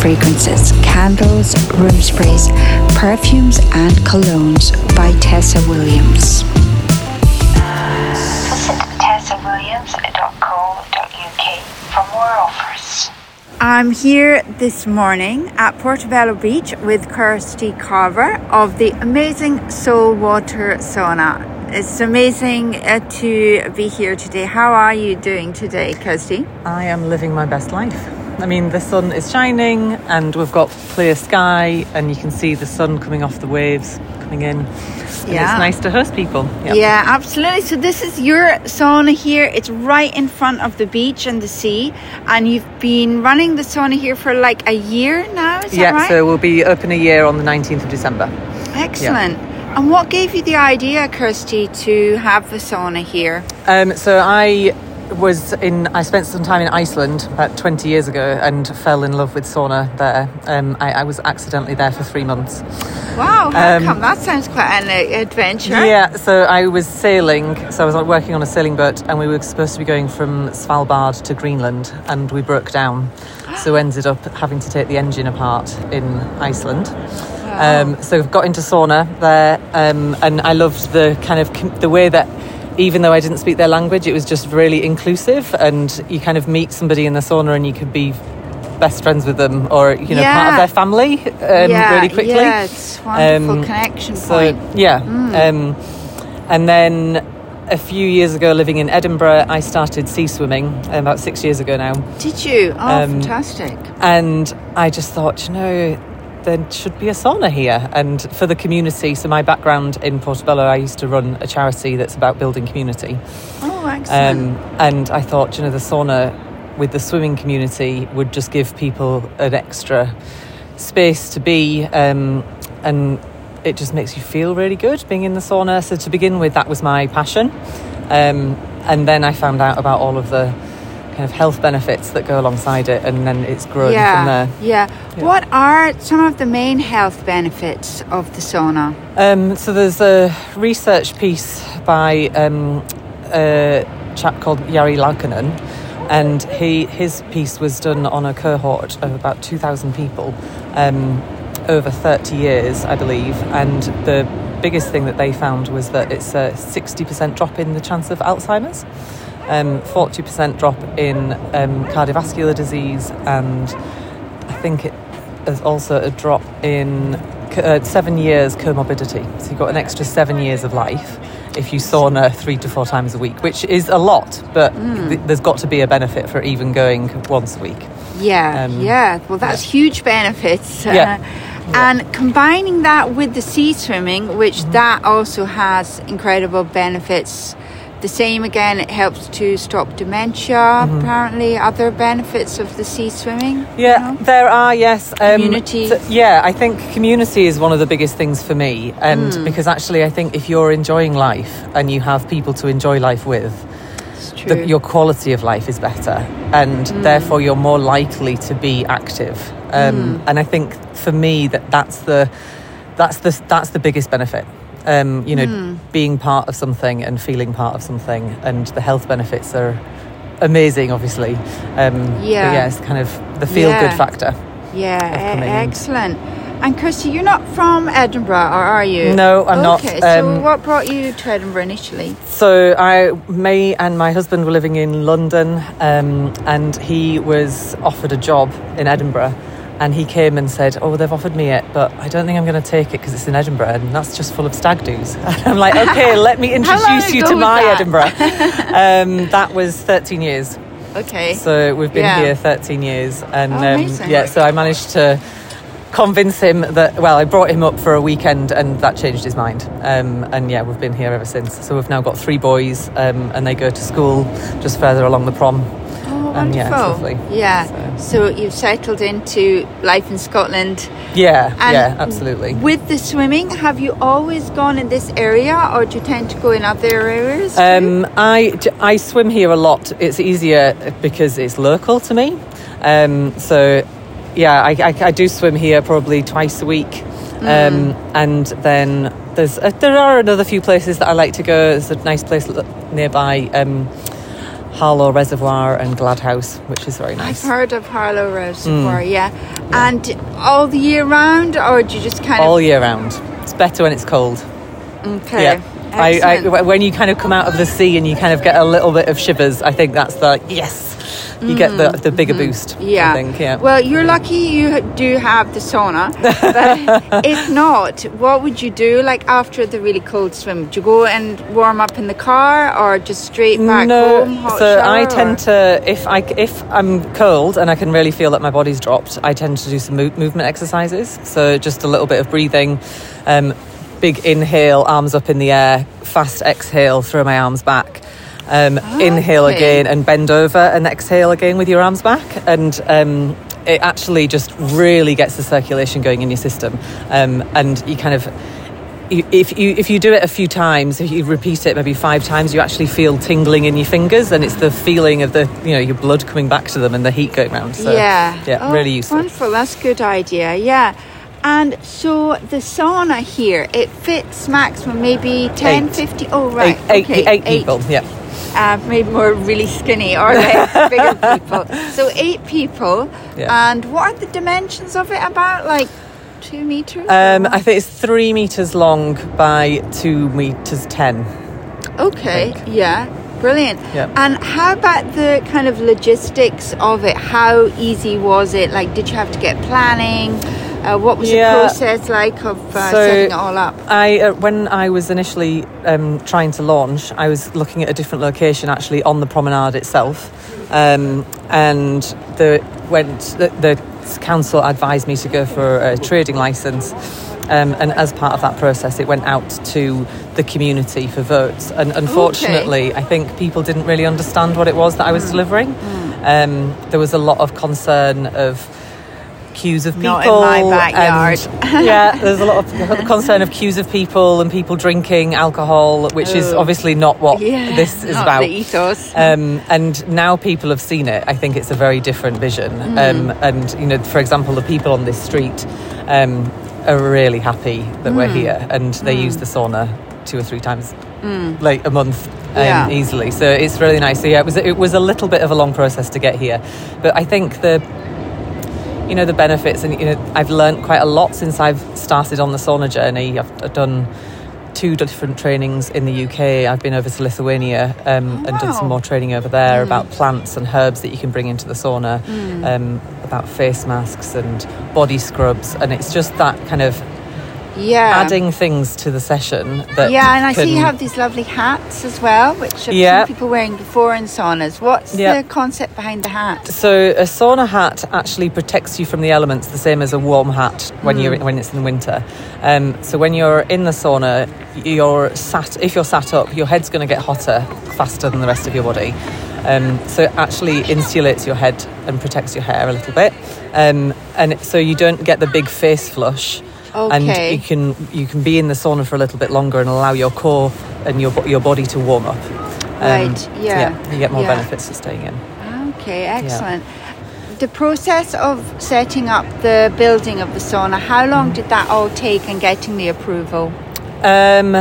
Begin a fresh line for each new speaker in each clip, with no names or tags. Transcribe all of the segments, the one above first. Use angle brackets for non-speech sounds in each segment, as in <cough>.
fragrances, candles, room sprays, perfumes, and colognes by Tessa Williams. Visit tessawilliams.co.uk for more offers. I'm here this morning at Portobello Beach with Kirstie Carver of the amazing Soul Water Sauna. It's amazing uh, to be here today. How are you doing today, Kirstie?
I am living my best life. I mean, the sun is shining and we've got clear sky, and you can see the sun coming off the waves coming in. And
Yeah.
It's nice to host people. Yep.
Yeah, absolutely. So this is your sauna here. It's right in front of the beach and the sea, and you've been running the sauna here for like a year now. Is
Yeah,
that right?
so we'll be open a year on the 19th of December.
Excellent. And what gave you the idea, Kirstie, to have the sauna here?
Um, so I was in, I spent some time in Iceland about 20 years ago and fell in love with sauna there. Um, I, I was accidentally there for three months.
Wow, how
Um,
come? That sounds quite an uh, adventure.
Yeah, so I was sailing, so I was working on a sailing boat, and we were supposed to be going from Svalbard to Greenland, and we broke down. <gasps> So ended up having to take the engine apart in Iceland. Um, so got into sauna there, um, and I loved the kind of com- the way that. Even though I didn't speak their language, it was just really inclusive, and you kind of meet somebody in the sauna, and you could be best friends with them, or you know, part of their family um,
yeah,
really quickly.
Yeah, it's wonderful
Um,
connection
So
point.
yeah, um, and then a few years ago, living in Edinburgh, I started sea swimming um, about six years ago now,
Did you? Oh,
um,
fantastic.
and I just thought, you know. There should be a sauna here, and for the community. So my background in Portobello, I used to run a charity that's about building community,
Oh, excellent.
um, and I thought, you know, the sauna with the swimming community would just give people an extra space to be, um, and it just makes you feel really good being in the sauna. So to begin with, that was my passion, um, and then I found out about all of the kind of health benefits that go alongside it, and then it's grown
yeah,
from there.
yeah. What are some of the main health benefits of the sauna?
Um, so there's a research piece by um, a chap called Jari Laukkanen, and he his piece was done on a cohort of about 2,000 people um, over 30 years, I believe, and the biggest thing that they found was that it's a 60% drop in the chance of Alzheimer's. Um, 40% drop in um, cardiovascular disease, and I think it there's also a drop in uh, seven years comorbidity. So you've got an extra seven years of life if you sauna three to four times a week, which is a lot, but th- there's got to be a benefit for even going once a week.
Yeah,
Um,
yeah. Well, that's huge benefits.
Yeah.
Uh, and combining that with the sea swimming, which
Mm-hmm.
that also has incredible benefits. The same again, it helps to stop dementia.
Mm-hmm.
Apparently, other benefits of the sea swimming. you
Yeah,
know?
there are, yes. Um,
Community.
so- yeah, I think community is one of the biggest things for me. And
Hmm.
because actually, I think if you're enjoying life and you have people to enjoy life with, the, your quality of life is better, and
Mm.
therefore you're more likely to be active. Um,
Mm.
And I think for me that that's the that's the that's the biggest benefit. Um, you know,
Mm.
Being part of something and feeling part of something, and the health benefits are amazing. Obviously, um,
Yeah.
yeah, it's kind of the feel good
Yeah.
factor.
yeah, excellent. And Kirstie, you're not from Edinburgh, or are you?
No, I'm not.
Okay, so
Um,
what brought you to Edinburgh initially?
So I, me and my husband were living in London, um, and he was offered a job in Edinburgh, and he came and said, "Oh, they've offered me it, but I don't think I'm going to take it because it's in Edinburgh, and that's just full of stag do's." <laughs> And I'm like, <laughs> "Okay, let me introduce you to my
that?
Edinburgh." <laughs> um, that was 13 years.
Okay.
So we've been
Yeah.
here 13 years, and
Oh,
um, yeah, so I managed to convince him that. Well, I brought him up for a weekend, and that changed his mind. Um, and yeah, we've been here ever since. So we've now got three boys, um, and they go to school just further along the prom.
Oh,
And, yeah, it's
wonderful.
lovely.
Yeah.
So-
So you've settled into life in Scotland.
Yeah,
And
yeah, absolutely.
With the swimming, have you always gone in this area or do you tend to go in other areas? too?
Um, I, I swim here a lot. It's easier because it's local to me. Um, so, yeah, I, I, I do swim here probably twice a week. Um, and then there's uh, there are another few places that I like to go. There's a nice place nearby. Um, Harlaw Reservoir and Gladhouse, which is very nice.
I've heard of Harlaw Reservoir, mm. yeah. And all the year round, or do you just kind
All
of all
year round. It's better when it's cold.
okay?
Yeah. I, I, when you kind of come out of the sea and you kind of get a little bit of shivers, I think that's the yes. You get the, the bigger boost.
Mm-hmm. yeah.
I think, yeah.
Well, you're lucky you do have the sauna. But <laughs> if not, what would you do like after the really cold swim? Would you go and warm up in the car or just straight back
no,
home?
So I
or-
tend to if I if I'm cold and I can really feel that my body's dropped, I tend to do some mo- movement exercises. So just a little bit of breathing, um, big inhale, arms up in the air, fast exhale, throw my arms back. Um, Inhale
Okay.
again and bend over and exhale again with your arms back. And um, it actually just really gets the circulation going in your system. Um, and you kind of you- if you if you do it a few times, if you repeat it maybe five times, you actually feel tingling in your fingers, and it's the feeling of the you know your blood coming back to them and the heat going round. So,
yeah.
yeah,
Oh,
really useful.
Wonderful. That's a good idea. Yeah. And so the sauna here, it fits maximum maybe 10,
Eight.
50. Oh, right.
Eight, eight,
okay.
eight people. Yeah,
uh, maybe more really skinny or less <laughs> bigger people. So eight people.
Yeah.
And what are the dimensions of it about? Like two meters?
um, I think it's three meters long by two meters ten.
okay. Yeah. Brilliant.
Yeah.
And how about the kind of logistics of it? How easy was it? Like, did you have to get planning? Uh, what was
Yeah.
the process like of uh,
So-
setting it all up?
I uh, when I was initially um, trying to launch, I was looking at a different location actually on the promenade itself, um, and the went the, the council advised me to go for a trading license. Um, and as part of that process, it went out to the community for votes. And unfortunately, I think people didn't really understand what it was that I
Mm.
was delivering. Um, there was a lot of concern of queues of people.
Not in my backyard.
and- yeah, <laughs> there's a lot of concern of queues of people and people drinking alcohol, which is
Oh.
obviously not what
Yeah.
this is about.
The ethos.
Um, and now people have seen it. I think it's a very different vision.
Mm.
Um, and you know, for example, the people on this street um, are really happy that
Mm.
we're here, and they use the sauna two or three times, like a month. Um,
Yeah.
easily so it's really nice so yeah it was it was a little bit of a long process to get here but i think the you know the benefits and you know i've learned quite a lot since i've started on the sauna journey. I've, I've done two different trainings in the uk i've been over to lithuania um, and done some more training over there about plants and herbs that you can bring into the sauna um, about face masks and body scrubs. And it's just that kind of
yeah.
adding things to the session that
Yeah, and I see you have these lovely hats as well, which I've
Yeah.
seen people wearing before in saunas. What's
Yeah.
the concept behind the hat?
So a sauna hat actually protects you from the elements, the same as a warm hat when you're when it's in winter. Um, so when you're in the sauna, you're sat. If you're sat up, your head's going to get hotter faster than the rest of your body. Um, so it actually insulates your head and protects your hair a little bit, um, and so you don't get the big face flush.
Okay.
And you can you can be in the sauna for a little bit longer and allow your core and your your body to warm up. Um,
Right, yeah, yeah.
you get more
yeah.
benefits for staying in.
Okay, excellent. The process of setting up the building of the sauna, how long did that all take and getting the approval?
Um,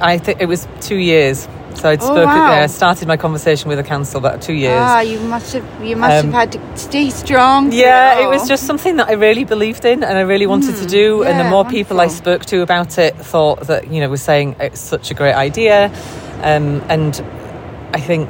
I think it was two years. So I'd
Oh,
spoken.
wow.
yeah, I started my conversation with the council about two years.
Ah, you must have you must
Um,
have had to stay strong.
yeah, it was just something that I really believed in and I really wanted to do. and the
Hmm. yeah,
more people I spoke to about it, thought that you know was saying it's such a great idea. Um, and I think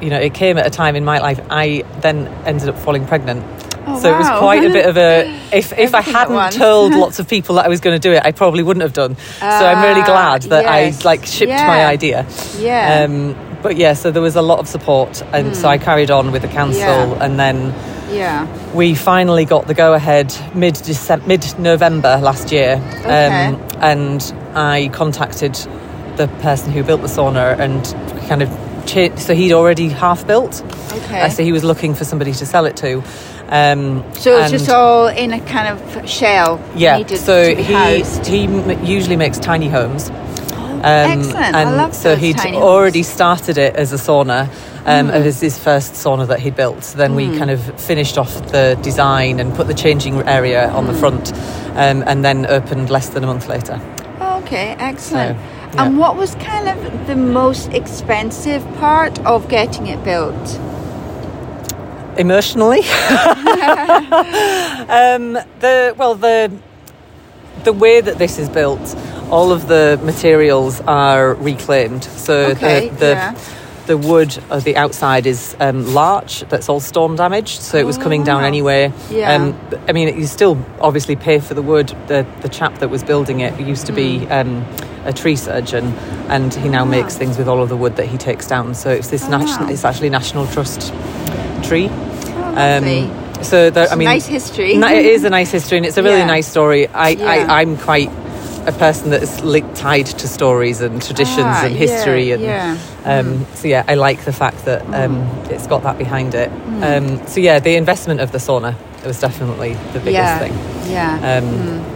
you know it came at a time in my life. I then ended up falling pregnant.
Oh,
so it was quite a bit of a. <laughs> If if I hadn't told <laughs> lots of people that I was going to do it, I probably wouldn't have done. so I'm really
Ah,
glad that
yes.
I like shipped
Yeah.
my idea.
Yeah.
Um, but yeah, so there was a lot of support, and so I carried on with the council,
Hmm. Yeah.
and then
yeah.
we finally got the go ahead mid mid November last year,
Okay.
um, and I contacted the person who built the sauna and kind of cha- so he'd already half built,
Okay.
uh, so he was looking for somebody to sell it to. Um,
so it's just all in a kind of shell.
yeah, so he
housed.
he m- usually makes tiny homes. Um,
excellent. I
And
love
so he'd already started it as a sauna. Um,
Hmm.
as his first sauna that he'd built. So then we kind of finished off the design and put the changing area on the
Hmm.
front, um, and then opened less than a month later.
Okay, excellent. And
Yeah.
what was kind of the most expensive part of getting it built?
emotionally. <laughs> um, the well, the the way that this is built, all of the materials are reclaimed. So
Okay,
the the,
yeah.
the wood of the outside is um, larch. That's all storm damaged, so it was coming down
wow.
anyway.
Yeah.
Um, I mean, you still obviously pay for the wood. The the chap that was building it used to be.
Mm.
Um, a tree surgeon, and he now makes things with all of the wood that he takes down. So it's this
Oh,
national. It's actually National Trust tree.
Oh, lovely.
so there, I mean,
nice history.
it is a <laughs> nice history, and it's a really
Yeah.
nice story. I,
Yeah.
I, I'm quite a person that's li- tied to stories and traditions
Ah,
and history,
yeah,
and
yeah.
Um, so yeah, I like the fact that um, it's got that behind it.
Mm.
Um, so yeah, the investment of the sauna was definitely the biggest
yeah.
thing.
Yeah.
Um,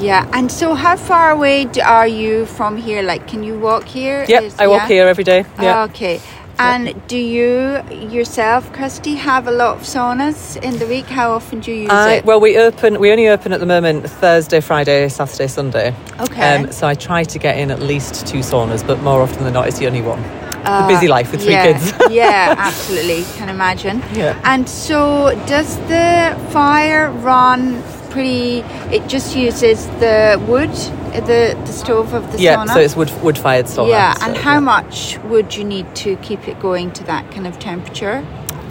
Yeah. And so, how far away are you from here? Like, can you walk here?
Yep,
Is-
I walk here every day. Yeah.
Okay. And do you yourself, Kirstie, have a lot of saunas in the week? How often do you use
I,
it?
well, we open. We only open at the moment Thursday, Friday, Saturday, Sunday.
Okay.
Um, so I try to get in at least two saunas, but more often than not, it's the only one.
Uh,
busy life with three
yeah,
kids. <laughs>
yeah, absolutely. Can imagine.
Yeah.
And so, does the fire run pretty? It just uses the wood, the the stove of the
yeah,
sauna.
so it's wood wood fired sauna.
yeah.
so,
And how
yeah.
much would you need to keep it going to that kind of temperature?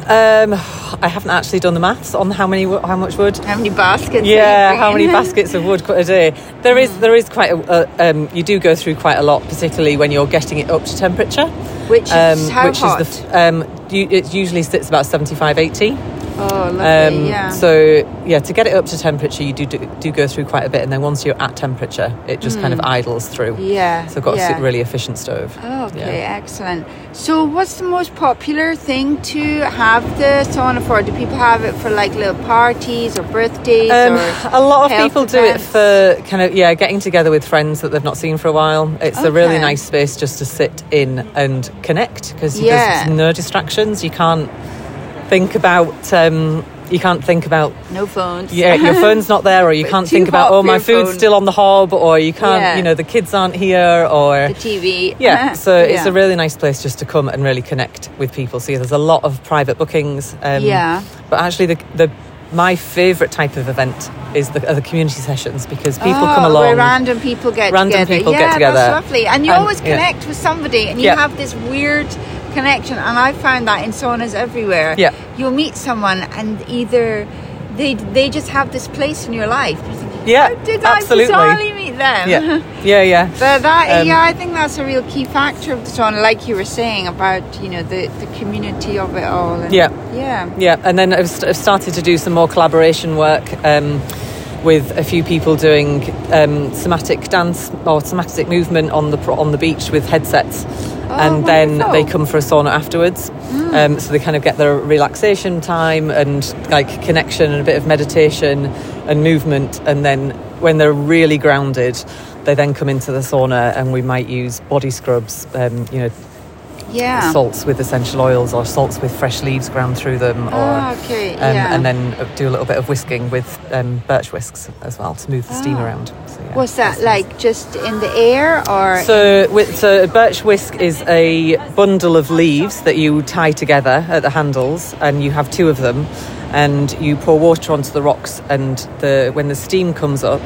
Um, I haven't actually done the maths on how many how much wood.
How many baskets?
Yeah, how many baskets of wood a day? There is there is quite a, a um, you do go through quite a lot, particularly when you're getting it up to temperature.
Which is how
which
hot?
is the um, you, it usually sits about 75, 80.
Oh, lovely.
Um,
yeah.
So yeah, to get it up to temperature, you do, do do go through quite a bit, and then once you're at temperature, it just kind of idles through.
Hmm. yeah.
So I've got
yeah.
a really efficient stove.
Oh, okay,
Yeah.
excellent. So, what's the most popular thing to have the sauna for? Do people have it for like little parties or birthdays?
Um,
or
a lot of people do it for kind of yeah, getting together with friends that they've not seen for a while. It's a really nice space just to sit in and connect because
Yeah.
there's no distractions. You can't think about um, you can't think about
no phones.
yeah, your phone's not there, or you <laughs> can't think about oh my food's
phone.
still on the hob, or you can't
Yeah.
you know the kids aren't here, or
The TV.
yeah, <laughs> so it's a really nice place just to come and really connect with people. So yeah, there's a lot of private bookings. Um,
Yeah.
But actually, the the my favourite type of event is the, are the community sessions because people
Oh,
come along.
Where random people get
Random
together.
people
yeah,
get together.
That's lovely. And you
And-
always
yeah.
connect with somebody and you
Yeah.
have this weird connection. And I found that in saunas everywhere.
Yeah.
You'll meet someone and either they they just have this place in your life. You think,
Yeah,
How did
absolutely.
I bizarrely meet them?
yeah, yeah, yeah. <laughs>
But that,
Um,
yeah, I think that's a real key factor of the sauna, like you were saying about you know the, the community of it all. And
Yeah.
yeah,
Yeah, and then I've started to do some more collaboration work um, with a few people doing um, somatic dance or somatic movement on the on the beach with headsets, and then
wonderful.
they come for a sauna afterwards. Um, so they kind of get their relaxation time and like connection and a bit of meditation and movement, and then when they're really grounded. They then come into the sauna, and we might use body scrubs, um, you know,
yeah.
salts with essential oils or salts with fresh leaves ground through them, or
Oh, okay,
um,
yeah.
and then do a little bit of whisking with um, birch whisks as well to move the steam
Ah.
around. So, yeah,
What's that like? Just in the air or?
So, with, so a birch whisk is a bundle of leaves that you tie together at the handles, and you have two of them, and you pour water onto the rocks, and the when the steam comes up,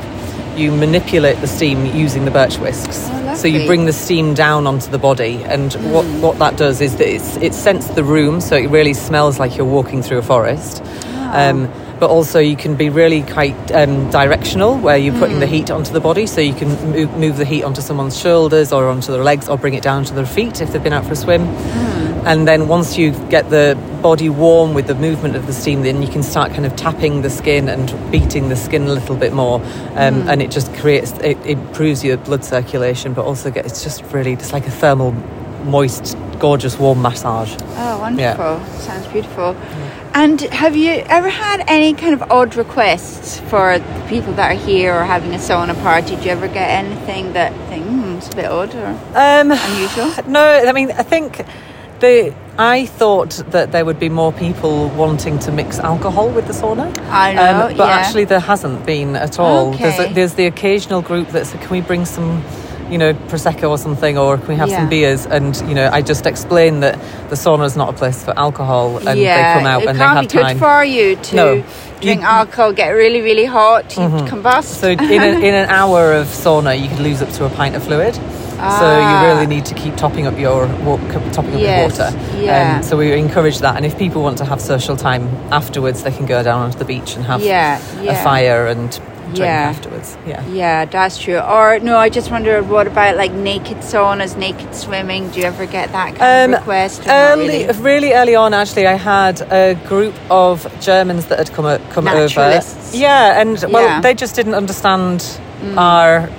you manipulate the steam using the birch whisks.
Oh,
so you bring the steam down onto the body, and what, what that does is that it's, it scents the room, so it really smells like you're walking through a forest. Um, but also, you can be really quite um, directional, where you're putting the heat onto the body, so you can move, move the heat onto someone's shoulders or onto their legs, or bring it down to their feet if they've been out for a swim. And then once you get the body warm with the movement of the steam, then you can start kind of tapping the skin and beating the skin a little bit more, um, and it just creates it improves your blood circulation, but also get it's just really it's like a thermal, moist, gorgeous, warm massage.
Oh, wonderful! Sounds beautiful. And have you ever had any kind of odd requests for the people that are here or having a sauna party? Do you ever get anything that think hmm, it's a bit odd or
Um,
unusual?
No, I mean, I think the I thought that there would be more people wanting to mix alcohol with the sauna.
I know,
Um, but
yeah.
actually there hasn't been at all. There's, a, there's the occasional group that said, "Can we bring some you know, prosecco or something, or can we have
Yeah.
some beers? And you know, I just explain that the sauna is not a place for alcohol, and
yeah,
they come out
it
and they
can't
have
be good
time.
for you to
No. You-
drink alcohol, get really, really hot, you combust.
So in, a, in an <laughs> hour of sauna, you could lose up to a pint of fluid. So
Ah.
you really need to keep topping up your topping up
Yes,
your water.
yeah.
Um, so we encourage that, and if people want to have social time afterwards, they can go down onto the beach and have
Yeah,
a fire and drink
Yeah.
afterwards. Yeah.
Yeah, that's true. Or no, I just wondered what about like naked saunas, naked swimming? Do you ever get that kind of request?
early,
really?
really early on, actually, I had a group of Germans that had come come over. Yeah, and well,
Yeah. Mm.
they just didn't understand our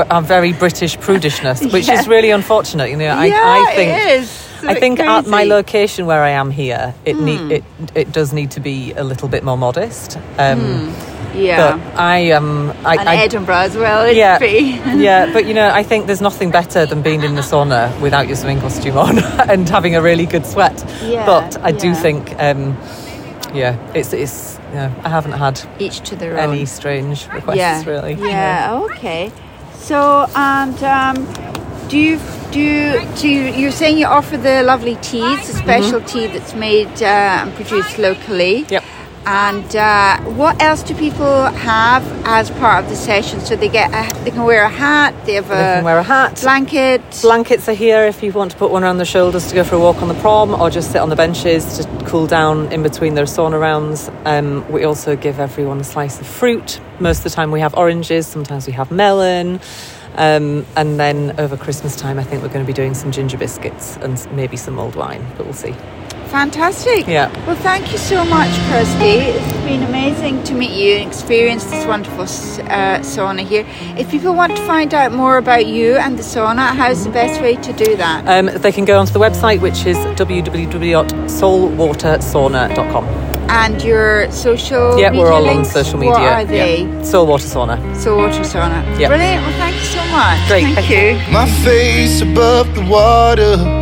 our very British prudishness, which
Yeah.
is really unfortunate. You know, I,
yeah,
I think.
it is. It's a
I think at my location where I am here, it
Hmm.
need, it it does need to be a little bit more modest. Um,
yeah,
But I um I,
and
I
Edinburgh as well. It'd
yeah,
be. <laughs>
yeah, but you know, I think there's nothing better than being in the sauna without your swimming costume on <laughs> and having a really good sweat.
Yeah,
but I do think, um, yeah, it's it's. You know, I haven't had
Each to their own.
any strange requests
yeah.
really.
Yeah. Okay. So and um, do you do you, do you, you're saying you offer the lovely teas, a special tea that's made uh, and produced locally.
Yep.
And uh, what else do people have as part of the session? So they get a, they can wear a hat. They have a They
can wear a hat.
blanket.
Blankets are here if you want to put one around their shoulders to go for a walk on the prom or just sit on the benches to cool down in between their sauna rounds. Um, we also give everyone a slice of fruit. Most of the time we have oranges, sometimes we have melon. Um, and then over Christmas time, I think we're going to be doing some ginger biscuits and maybe some mulled wine, but we'll see.
Fantastic.
Yeah.
Well, thank you so much, Kirstie. It's been amazing to meet you and experience this wonderful uh, sauna here. If people want to find out more about you and the sauna, how's the best way to do that?
Um, they can go onto the website, which is www.soulwatersauna.com.
And your social
Yeah,
media
we're all
links,
on social media.
What are they?
Yeah. Soul Water Sauna.
Soul Water Sauna.
Yeah.
Brilliant. Well, thank you so much.
Great,
Thank,
thank
you.
My face above the water.